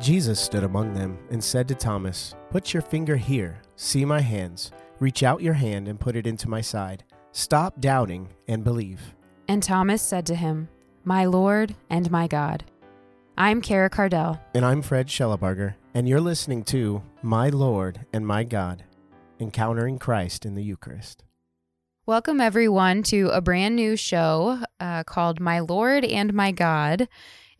Jesus stood among them and said to Thomas, Put your finger here, see my hands, reach out your hand and put it into my side. Stop doubting and believe. And Thomas said to him, My Lord and my God. I'm Kara Kardell. And I'm Fred Shellabarger, and you're listening to My Lord and My God, Encountering Christ in the Eucharist. Welcome, everyone, to a brand new show uh, called My Lord and My God.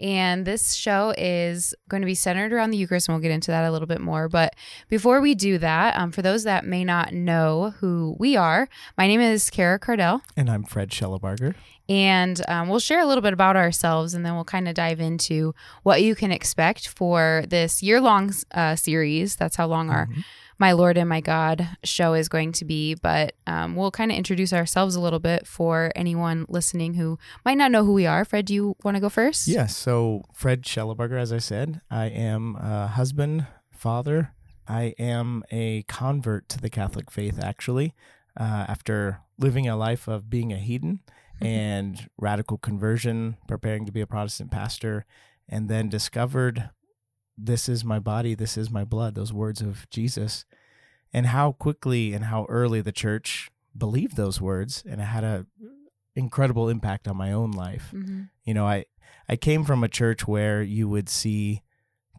And this show is going to be centered around the Eucharist, and we'll get into that a little bit more. But before we do that, um, for those that may not know who we are, my name is Kara Kardell. And I'm Fred Shellabarger. And um, we'll share a little bit about ourselves, and then we'll kind of dive into what you can expect for this year long uh, series. That's how long our Mhm. My Lord and My God show is going to be. But um, we'll kind of introduce ourselves a little bit for anyone listening who might not know who we are. Fred, do you want to go first? Yes, so Fred Shellabarger, as I said, I am a husband, father. I am a convert to the Catholic faith, actually, uh, after living a life of being a heathen and radical conversion, preparing to be a Protestant pastor, and then discovered this is my body, this is my blood, those words of Jesus, and how quickly and how early the church believed those words, and it had a incredible impact on my own life. hmm You know, I I came from a church where you would see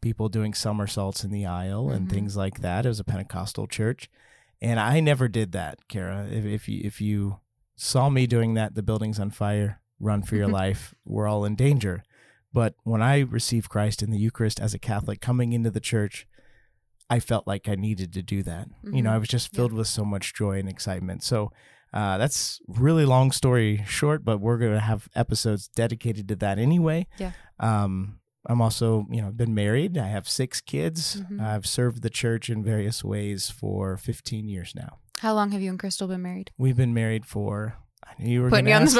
people doing somersaults in the aisle and Mhm. things like that. It was a Pentecostal church, and I never did that, Kara. If, if you if you saw me doing that, the building's on fire. Run for your life. We're all in danger. But when I received Christ in the Eucharist as a Catholic, coming into the church, I felt like I needed to do that. You know, Mhm. I was just Yeah. filled with so much joy and excitement. So uh, that's really long story short, but we're going to have episodes dedicated to that anyway. Yeah. Um, I'm also, you know, been married. I have six kids. Mhm. I've served the church in various ways for 15 years now. How long have you and Crystal been married? We've been married for, I knew you were Putting gonna on the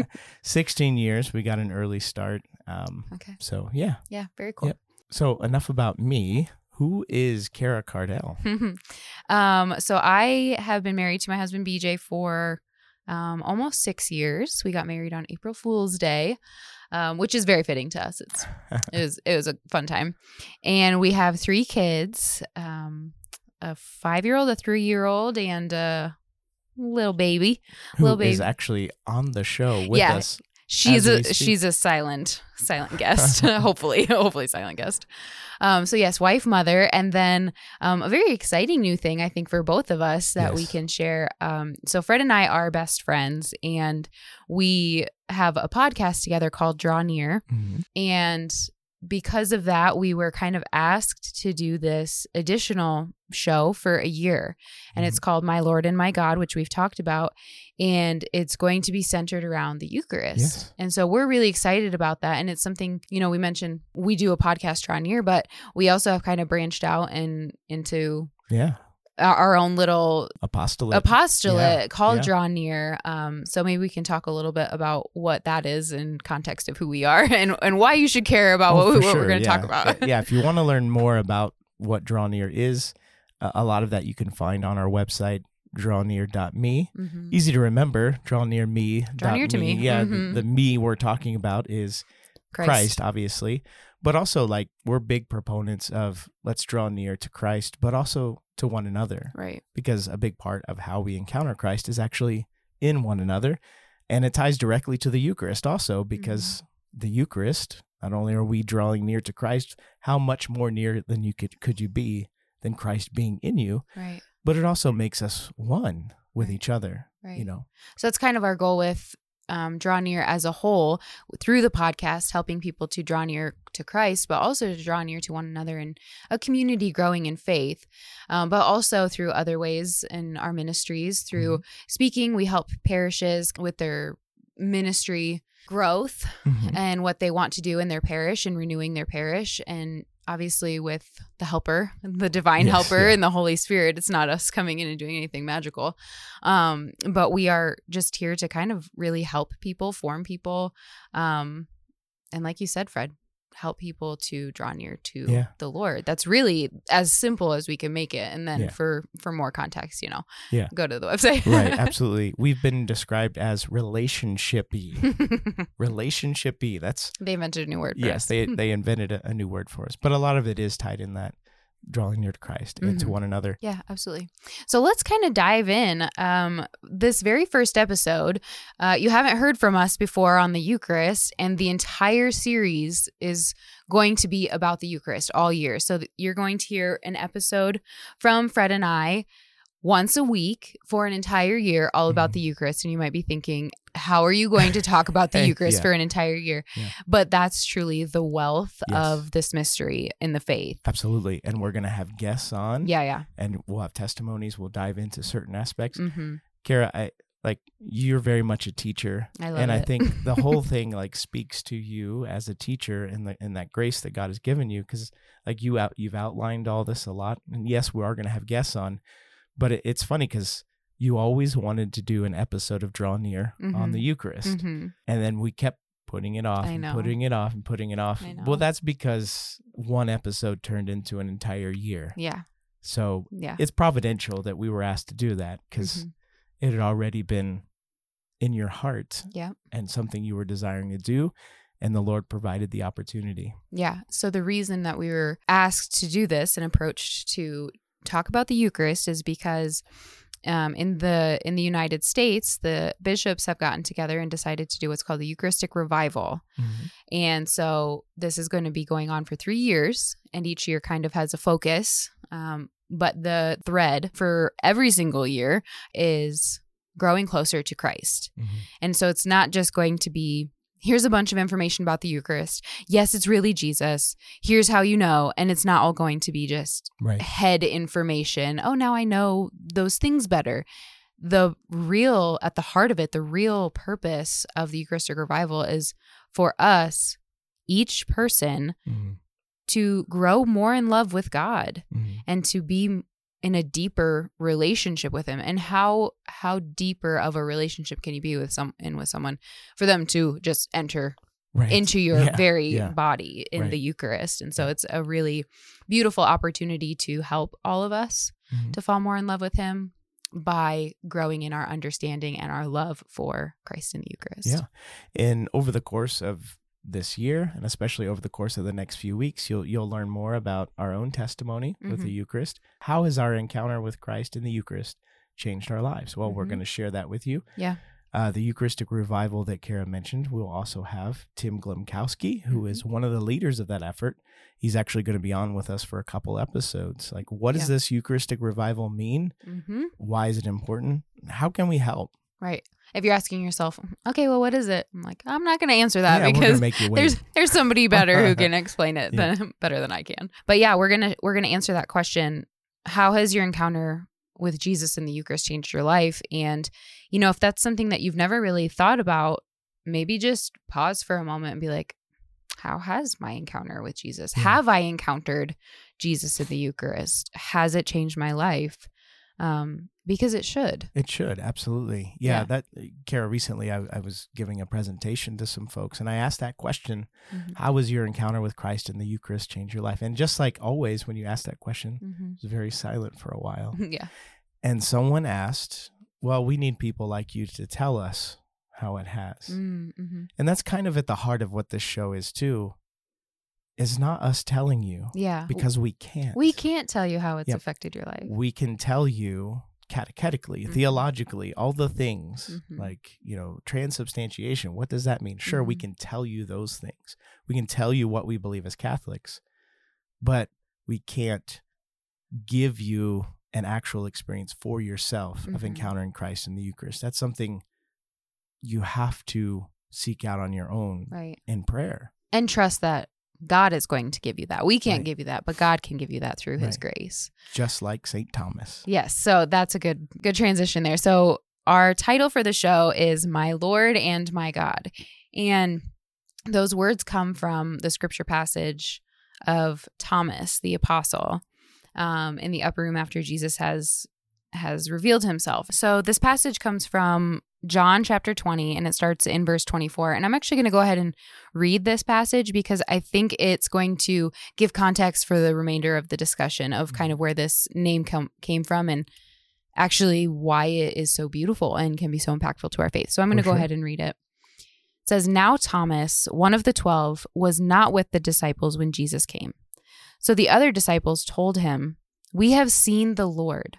spot. 16 years. We got an early start. Um, Okay. so, yeah. Yeah, very cool. Yep. So, enough about me. Who is Kara Kardell? um, so I have been married to my husband BJ for um, almost six years. We got married on April Fool's Day, um, which is very fitting to us. It's it was it was a fun time, and we have three kids: um, a five year old, a three year old, and a little baby. Who Little is actually on the show with Yeah. us. She's a she's a silent silent guest. hopefully, hopefully silent guest. Um, so yes, wife, mother, and then um, a very exciting new thing I think for both of us that we can share. Um, so Fred and I are best friends, and we have a podcast together called Draw Near, Mhm. and because of that, we were kind of asked to do this additional show for a year. And it's called My Lord and My God, which we've talked about. And it's going to be centered around the Eucharist. Yes. And so we're really excited about that. And it's something, you know, we mentioned we do a podcast Draw Near, but we also have kind of branched out and into Yeah. Our own little Apostolate. apostolate Yeah, called yeah. Draw Near. Um, so maybe we can talk a little bit about what that is in context of who we are and, and why you should care about Oh, what, what we're going to yeah. talk about. Yeah, if you want to learn more about what Draw Near is, uh, a lot of that you can find on our website, drawnear.me. Mhm. Easy to remember, draw near me. Draw near to me. Yeah, Mhm. the, the me we're talking about is Christ. obviously. But also, like, we're big proponents of let's draw near to Christ, but also to one another. Right. because a big part of how we encounter Christ is actually in one another. And it ties directly to the Eucharist also, because Mm-hmm. the Eucharist, not only are we drawing near to Christ, how much more near than you could could you be than Christ being in you, Right. but it also makes us one with Right. each other. Right. You know. So that's kind of our goal with um, Draw Near as a whole through the podcast, helping people to draw near to Christ, but also to draw near to one another in a community growing in faith. Um, but also through other ways in our ministries, through speaking, we help parishes with their ministry growth Mhm. and what they want to do in their parish and renewing their parish and obviously with the helper the divine Yes, helper yeah. and the holy spirit it's not us coming in and doing anything magical um but we are just here to kind of really help people form people um and like you said fred help people to draw near to Yeah. the Lord. That's really as simple as we can make it. And then Yeah. for for more context, you know, Yeah. go to the website. right, absolutely. We've been described as relationshipy. relationshipy. That's they invented a new word. For yes, us. they hmm. they invented a, a new word for us. But a lot of it is tied in that drawing near to Christ and to Mhm. one another. Yeah, absolutely. So let's kind of dive in. Um, this very first episode, uh, you haven't heard from us before on the Eucharist, and the entire series is going to be about the Eucharist all year. So th- you're going to hear an episode from Fred and I once a week for an entire year, all about Mhm. the Eucharist. And you might be thinking, how are you going to talk about the Eucharist Yeah. for an entire year? Yeah. But that's truly the wealth Yes. of this mystery in the faith. Absolutely. And we're going to have guests on Yeah, yeah. and we'll have testimonies. We'll dive into certain aspects. hmm Kara, I like you're very much a teacher. I love and I think the whole thing like speaks to you as a teacher and the and that grace that God has given you because like you out you've outlined all this a lot and yes we are going to have guests on but it, it's funny because you always wanted to do an episode of Draw Near on Mhm. the Eucharist hmm and then we kept putting it off and putting it off and putting it off. Well, that's because one episode turned into an entire year. Yeah. So Yeah. it's providential that we were asked to do that because Mhm. it had already been in your heart Yeah. and something you were desiring to do. And the Lord provided the opportunity. Yeah. So the reason that we were asked to do this and approached to talk about the Eucharist is because um, in the in the United States, the bishops have gotten together and decided to do what's called the Eucharistic revival. And so this is going to be going on for three years, and each year kind of has a focus. Um, but the thread for every single year is growing closer to Christ. Mhm. And so it's not just going to be here's a bunch of information about the Eucharist. Yes, it's really Jesus. Here's how you know. And it's not all going to be just Right. head information. Oh, now I know those things better. The real, at the heart of it, the real purpose of the Eucharistic revival is for us, each person, Mhm. to grow more in love with God Mhm. and to be in a deeper relationship with him and how how deeper of a relationship can you be with some in with someone for them to just enter Right. into your Yeah, very yeah. body in Right. the Eucharist. And so it's a really beautiful opportunity to help all of us Mhm. to fall more in love with him by growing in our understanding and our love for Christ in the Eucharist. Yeah. And over the course of this year, and especially over the course of the next few weeks, you'll you'll learn more about our own testimony with the Mhm. Eucharist. How has our encounter with Christ in the Eucharist changed our lives? Well, we're Mhm. going to share that with you. Yeah. Uh, the Eucharistic revival that Kara mentioned, we'll also have Tim Glemkowski, who Mhm. is one of the leaders of that effort. He's actually going to be on with us for a couple episodes. Like, what does this Eucharistic revival mean? hmm Why is it important? How can we help? Right. If you're asking yourself, okay, well, what is it? I'm like, I'm not going to answer that yeah, because there's there's somebody better who can explain it Yeah. than, better than I can. But yeah, we're gonna we're gonna answer that question. How has your encounter with Jesus in the Eucharist changed your life? And you know, if that's something that you've never really thought about, maybe just pause for a moment and be like, how has my encounter with Jesus? Yeah. Have I encountered Jesus in the Eucharist? Has it changed my life? Um, because it should. It should absolutely, yeah. Yeah. That Kara recently, I, I was giving a presentation to some folks, and I asked that question: Mhm. How was your encounter with Christ in the Eucharist change your life? And just like always, when you ask that question, Mhm. it was very silent for a while. yeah. and someone asked, "Well, we need people like you to tell us how it has." Mm-hmm. And that's kind of at the heart of what this show is too. Is not us telling you Yeah. because we can't. we can't tell you how it's Yep. affected your life. we can tell you catechetically, Mhm. theologically, all the things Mhm. like, you know, transubstantiation. What does that mean? Sure, we Mhm. can tell you those things. We can tell you what we believe as Catholics, but we can't give you an actual experience for yourself of Mhm. encountering Christ in the Eucharist. That's something you have to seek out on your own Right. in prayer. And trust that God is going to give you that. We can't Right. give you that, but God can give you that through his grace. Just like St. Thomas. Yes. So that's a good good transition there. So our title for the show is My Lord and My God. And those words come from the scripture passage of Thomas, the apostle, um, in the upper room after Jesus has has revealed himself. So this passage comes from John chapter 20 and it starts in verse 24. And I'm actually going to go ahead and read this passage because I think it's going to give context for the remainder of the discussion of mm. kind of where this name com- came from and actually why it is so beautiful and can be so impactful to our faith. So I'm going to For go sure. ahead and read it. It says, Now Thomas, one of the twelve, was not with the disciples when Jesus came. So the other disciples told him, We have seen the Lord.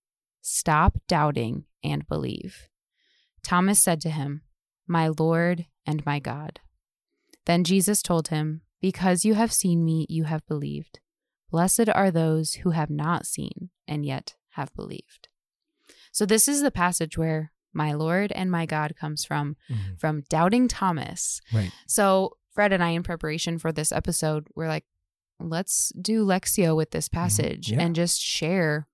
Stop doubting and believe. Thomas said to him, My Lord and my God. Then Jesus told him, Because you have seen me, you have believed. Blessed are those who have not seen and yet have believed. So, this is the passage where my Lord and my God comes from, Mhm. from doubting Thomas. Right. So, Fred and I, in preparation for this episode, we're like, let's do Lectio with this passage Mm-hmm. Yeah. and just share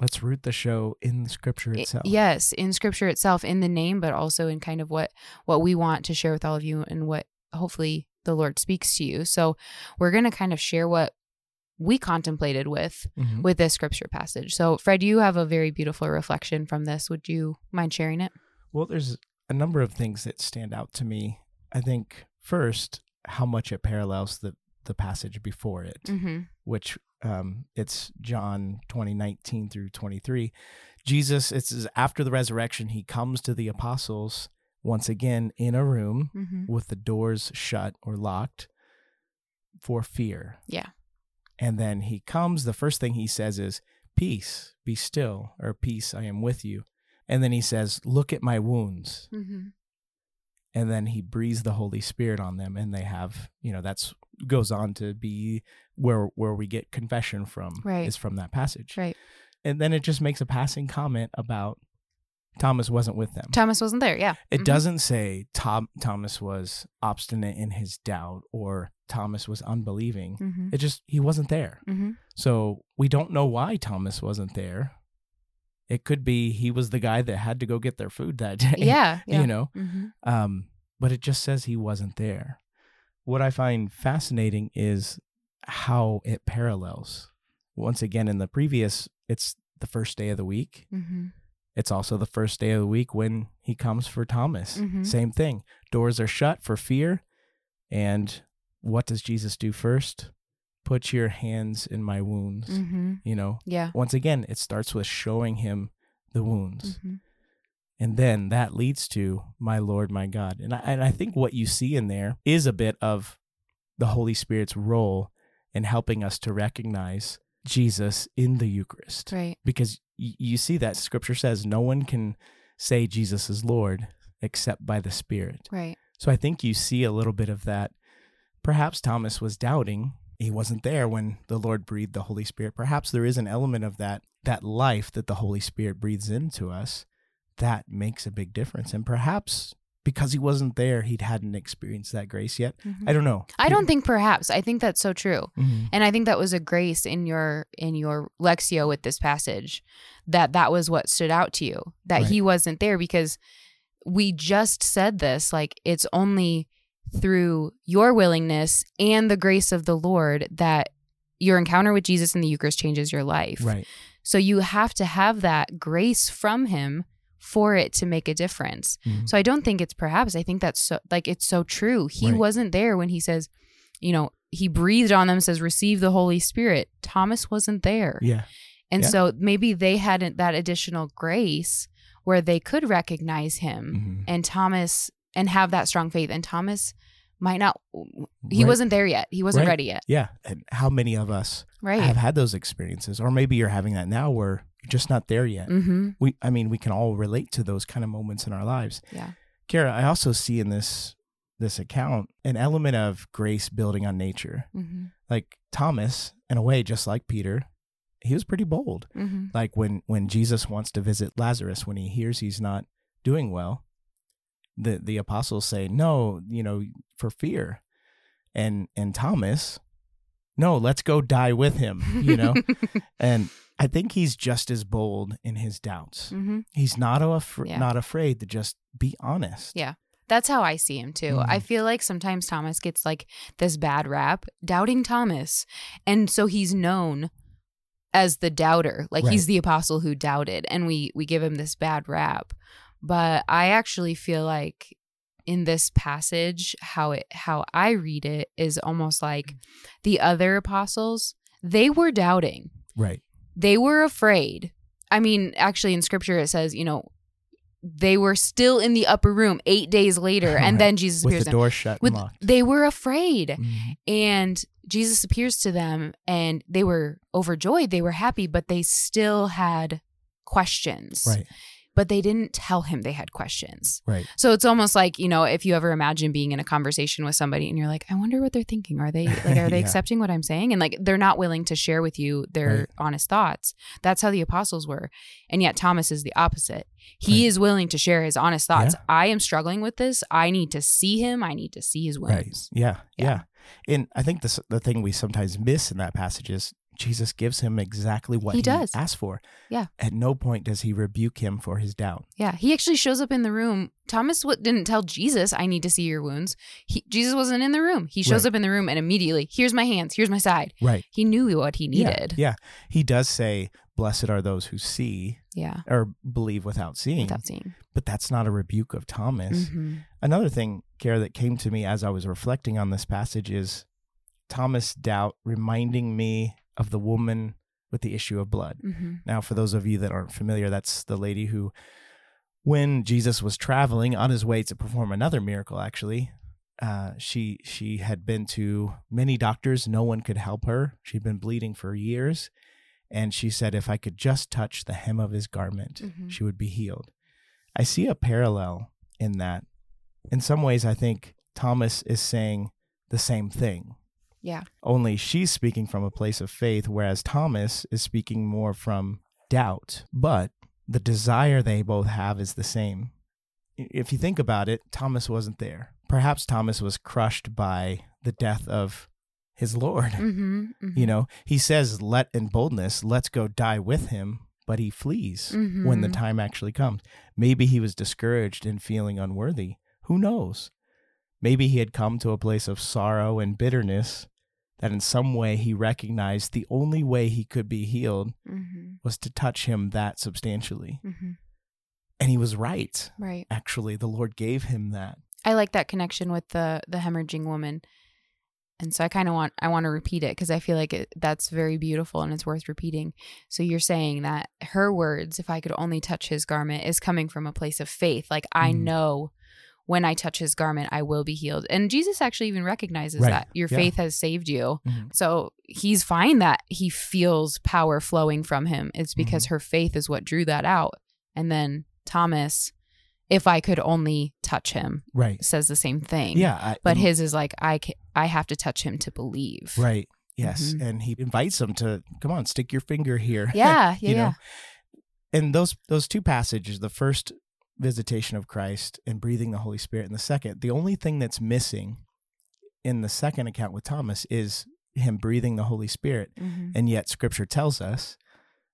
Let's root the show in the scripture itself. yes in scripture itself in the name but also in kind of what what we want to share with all of you and what hopefully the lord speaks to you so we're going to kind of share what we contemplated with Mhm. with this scripture passage so fred you have a very beautiful reflection from this would you mind sharing it Well, there's a number of things that stand out to me. I think first, how much it parallels the the passage before it, mm-hmm. which um, it's John twenty nineteen through twenty three. Jesus, it's after the resurrection, he comes to the apostles once again in a room Mm-hmm. with the doors shut or locked for fear. Yeah. And then he comes, the first thing he says is, Peace, be still, or peace, I am with you. And then he says, Look at my wounds. Mm-hmm. And then he breathes the Holy Spirit on them, and they have, you know, that's goes on to be where where we get confession from Right. is from that passage. right And then it just makes a passing comment about Thomas wasn't with them. thomas wasn't there yeah It Mhm. doesn't say Tom Thomas was obstinate in his doubt or Thomas was unbelieving. Mhm. It just he wasn't there. Mm-hmm. So we don't know why Thomas wasn't there. It could be he was the guy that had to go get their food that day. yeah, yeah. You know. mm-hmm. Um, but it just says he wasn't there. What I find fascinating is how it parallels. Once again, in the previous, it's the first day of the week. Mm-hmm. It's also the first day of the week when he comes for Thomas. Mhm. Same thing. Doors are shut for fear. And what does Jesus do first? Put your hands in my wounds. Mm-hmm. You know, yeah once again, it starts with showing him the wounds. mm-hmm. And then that leads to my Lord, my God. And I, and I think what you see in there is a bit of the Holy Spirit's role in helping us to recognize Jesus in the Eucharist right because y- you see that scripture says no one can say Jesus is Lord except by the Spirit. right So I think you see a little bit of that. Perhaps Thomas was doubting. He wasn't there when the Lord breathed the Holy Spirit. Perhaps there is an element of that that life that the Holy Spirit breathes into us that makes a big difference. And perhaps because he wasn't there, he hadn't experienced that grace yet. Mhm. I don't know. I don't think perhaps. I think that's so true. Mhm. And I think that was a grace in your in your lectio with this passage that that was what stood out to you that Right. he wasn't there because we just said this like it's only through your willingness and the grace of the Lord that your encounter with Jesus in the Eucharist changes your life. Right. So you have to have that grace from him for it to make a difference. Mhm. So I don't think it's perhaps. I think that's so like it's so true. He Right. wasn't there when he says, you know, he breathed on them says receive the Holy Spirit. Thomas wasn't there. Yeah. And Yeah. so maybe they hadn't that additional grace where they could recognize him Mhm. and Thomas and have that strong faith and Thomas might not he Right. wasn't there yet. He wasn't Right. ready yet. Yeah. And how many of us Right. have had those experiences? Or maybe you're having that now where you're just not there yet. mhm. we i mean we can all relate to those kind of moments in our lives Yeah. kara i also see in this this account an element of grace building on nature Mhm. like thomas in a way just like peter he was pretty bold. Mhm. Like when when Jesus wants to visit Lazarus, when he hears he's not doing well, the the apostles say, "No, you know, for fear," and and Thomas, "No, let's go die with him," you know. and I think he's just as bold in his doubts. Mhm. He's not af- Yeah. not afraid to just be honest. Yeah. That's how I see him too. I Mhm. feel like sometimes Thomas gets like this bad rap, doubting Thomas. And so he's known as the doubter. Like he's the apostle who doubted and we we give him this bad rap. But I actually feel like in this passage how it how I read it is almost like the other apostles, they were doubting Right. They were afraid. I mean, actually, in scripture, it says, you know, they were still in the upper room eight days later, and then Jesus With appears the to them. door shut With, they were afraid, Mhm. and Jesus appears to them, and they were overjoyed. They were happy, but they still had questions. Right. But they didn't tell him they had questions. Right. So it's almost like, you know, if you ever imagine being in a conversation with somebody and you're like, I wonder what they're thinking. Are they like are they Yeah. accepting what I'm saying? And like they're not willing to share with you their Right. honest thoughts. That's how the apostles were. And yet Thomas is the opposite. He Right. is willing to share his honest thoughts. Yeah. I am struggling with this. I need to see him. I need to see his Right. Yeah, Yeah. yeah. And I think this the thing we sometimes miss in that passage is Jesus gives him exactly what He he, does. asked for. Yeah. At no point does he rebuke him for his doubt. Yeah. He actually shows up in the room. Thomas didn't tell Jesus, I need to see your wounds. He, Jesus wasn't in the room. He shows Right. up in the room and immediately, here's my hands, here's my side. Right. He knew what he needed. Yeah. He does say, "Blessed are those who see Yeah. or believe without seeing." Without seeing. but that's not a rebuke of Thomas. Mhm. Another thing, Kara, that came to me as I was reflecting on this passage is Thomas' doubt reminding me of the woman with the issue of blood. Mhm. Now, for those of you that aren't familiar, that's the lady who, when Jesus was traveling on his way to perform another miracle, actually, uh, she she had been to many doctors. No one could help her. She'd been bleeding for years, and she said, "If I could just touch the hem of his garment, Mhm. she would be healed." I see a parallel in that. In some ways, I think Thomas is saying the same thing Yeah. only she's speaking from a place of faith, whereas Thomas is speaking more from doubt. But the desire they both have is the same. If you think about it, Thomas wasn't there. Perhaps Thomas was crushed by the death of his Lord. Mm-hmm. You know, he says, let in boldness, let's go die with him, but he flees when the Mhm. time actually comes. Maybe he was discouraged and feeling unworthy. Who knows? Maybe he had come to a place of sorrow and bitterness that in some way he recognized the only way he could be healed Mm-hmm. was to touch him that substantially. Mm-hmm. And he was right. Right. Actually, the Lord gave him that. I like that connection with the the hemorrhaging woman, and so I kind of want I want to repeat it because I feel like it, that's very beautiful and it's worth repeating. So you're saying that her words, "If I could only touch his garment," is coming from a place of faith. Like I Mhm. know when I touch his garment, I will be healed. And Jesus actually even recognizes Right. that your Yeah. faith has saved you. Mhm. So he's fine that he feels power flowing from him. It's because Mm-hmm. her faith is what drew that out. And then Thomas, if I could only touch him, Right. says the same thing. Yeah. I, But his is like I ca- I have to touch him to believe. Right. Yes. Mhm. And he invites him to come on, stick your finger here. Yeah, yeah, you know yeah. and those those two passages the first visitation of christ and breathing the holy spirit in the second the only thing that's missing in the second account with thomas is him breathing the holy spirit Mhm. and yet scripture tells us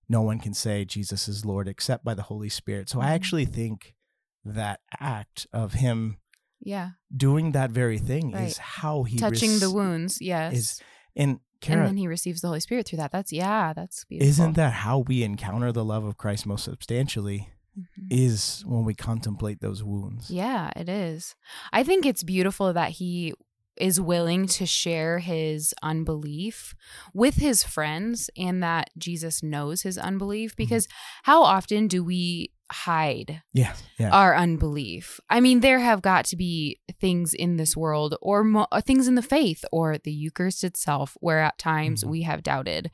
no one can say jesus is lord except by the holy spirit so i Mhm. actually think that act of him Yeah. doing that very thing Right. is how he Touching the wounds, yes. is and and then he receives the Holy Spirit through that. That's yeah, that's beautiful. isn't that how we encounter the love of christ most substantially Mhm. is when we contemplate those wounds. Yeah, it is. I think it's beautiful that he is willing to share his unbelief with his friends and that Jesus knows his unbelief because how often do we hide Yeah, yeah, our unbelief? I mean, there have got to be things in this world or mo- uh, things in the faith or the Eucharist itself where at times Mhm. we have doubted.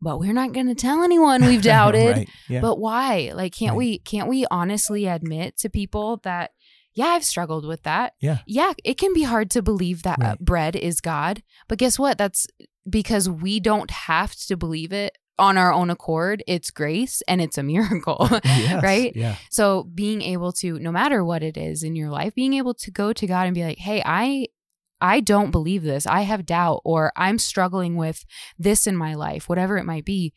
But we're not going to tell anyone we've doubted. right. Yeah, But why? Like can't Right. we can't we honestly admit to people that yeah, I've struggled with that. Yeah. Yeah, it can be hard to believe that uh, Right. bread is God. But guess what? That's because we don't have to believe it on our own accord, it's grace and it's a miracle. Yes, right? Yeah. So being able to, no matter what it is in your life, being able to go to God and be like, hey, I I don't believe this. I have doubt or I'm struggling with this in my life, whatever it might be.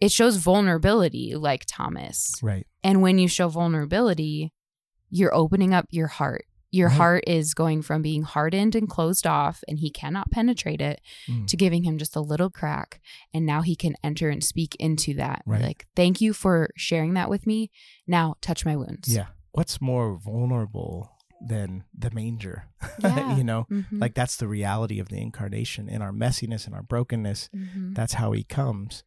It shows vulnerability, like Thomas. Right. And when you show vulnerability, you're opening up your heart. Your Right. heart is going from being hardened and closed off, and he cannot penetrate it, Mm. to giving him just a little crack. And now he can enter and speak into that. Right. Like, thank you for sharing that with me. Now touch my wounds. Yeah. What's more vulnerable than the manger? Yeah. you know, Mhm. like that's the reality of the incarnation in our messiness and our brokenness. Mhm. That's how he comes.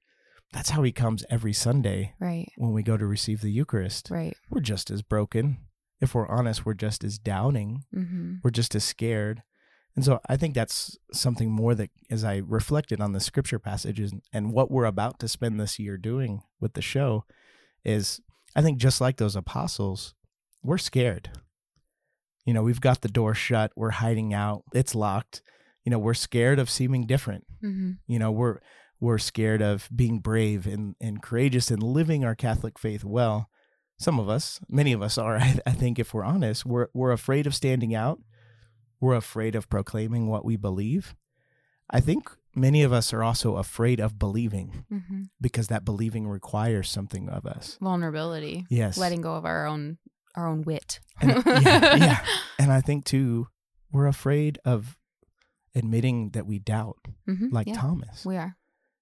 That's how he comes every Sunday right. when we go to receive the Eucharist. Right. We're just as broken. If we're honest, we're just as doubting. hmm We're just as scared. And so I think that's something more that, as I reflected on the scripture passages and what we're about to spend this year doing with the show, is I think just like those apostles, we're scared. You know, we've got the door shut, we're hiding out, it's locked. You know, we're scared of seeming different. hmm You know, we're we're scared of being brave and, and courageous and living our Catholic faith well. Some of us, many of us are, I, I think, if we're honest, we're we're afraid of standing out. We're afraid of proclaiming what we believe. I think many of us are also afraid of believing hmm because that believing requires something of us. Vulnerability. Yes. Letting go of our own our own wit. And- yeah, yeah. And I think too, we're afraid of admitting that we doubt, Mhm. like Yeah, Thomas. we are.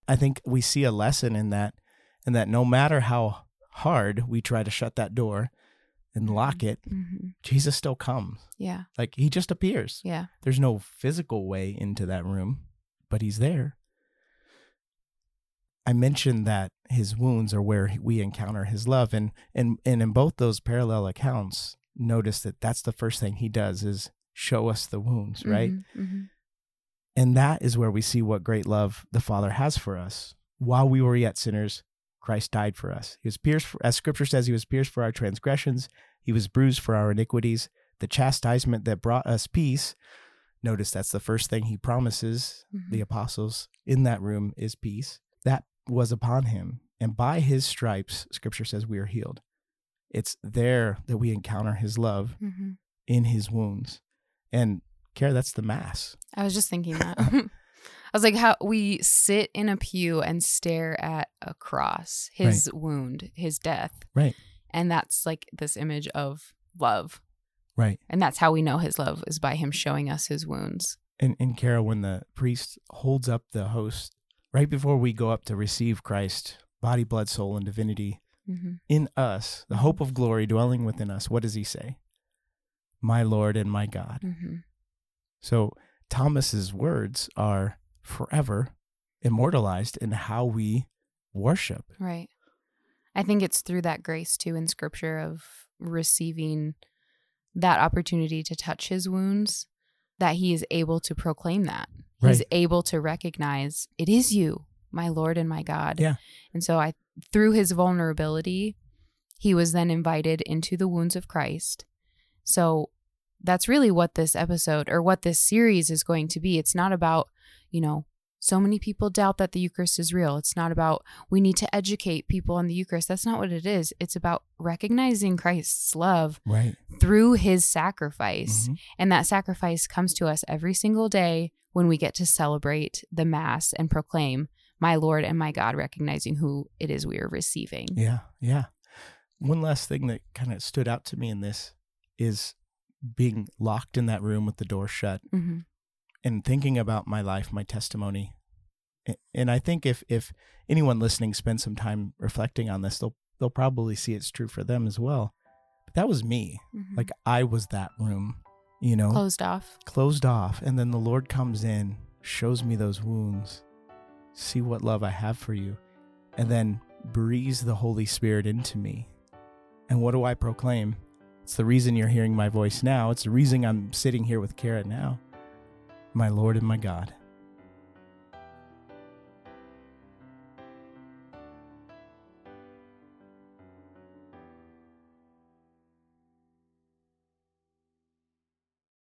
I think we see a lesson in that, and that no matter how hard we try to shut that door and lock it, hmm Jesus still comes. Yeah. Like he just appears. Yeah. There's no physical way into that room, but he's there. I mentioned that his wounds are where we encounter his love, and and and in both those parallel accounts, notice that that's the first thing he does is show us the wounds, right? hmm And that is where we see what great love the Father has for us. While we were yet sinners, Christ died for us. He was pierced, for, as Scripture says, he was pierced for our transgressions. He was bruised for our iniquities. The chastisement that brought us peace. Notice that's the first thing he promises Mhm. the apostles in that room is peace. That was upon him. And by his stripes, Scripture says we are healed. It's there that we encounter his love hmm in his wounds. And Kara, that's the Mass. I was just thinking that. I was like, how we sit in a pew and stare at a cross, his wound, his death. Right. And that's like this image of love. Right. And that's how we know his love is by him showing us his wounds. And, and Kara, when the priest holds up the host right before we go up to receive Christ, body, blood, soul, and divinity hmm in us, the hope of glory dwelling within us, what does he say? My Lord and my God. hmm So Thomas's words are forever immortalized in how we worship. Right. I think it's through that grace too in scripture of receiving that opportunity to touch his wounds that he is able to proclaim that. He's Right. able to recognize it is you, my Lord and my God. Yeah. And so I through his vulnerability, he was then invited into the wounds of Christ. So that's really what this episode or what this series is going to be. It's not about, you know, so many people doubt that the Eucharist is real. It's not about we need to educate people on the Eucharist. That's not what it is. It's about recognizing Christ's love Right. through his sacrifice. Mhm. And that sacrifice comes to us every single day when we get to celebrate the Mass and proclaim, My Lord and my God, recognizing who it is we are receiving. Yeah. Yeah. One last thing that kind of stood out to me in this is being locked in that room with the door shut hmm and thinking about my life, my testimony. And I think if if anyone listening spends some time reflecting on this, they'll they'll probably see it's true for them as well. But that was me. Like I was that room, you know, closed off. closed off, and then the Lord comes in, shows me those wounds, see what love I have for you, and then breathes the Holy Spirit into me. And what do I proclaim? It's the reason you're hearing my voice now. It's the reason I'm sitting here with Kara now. My Lord and my God.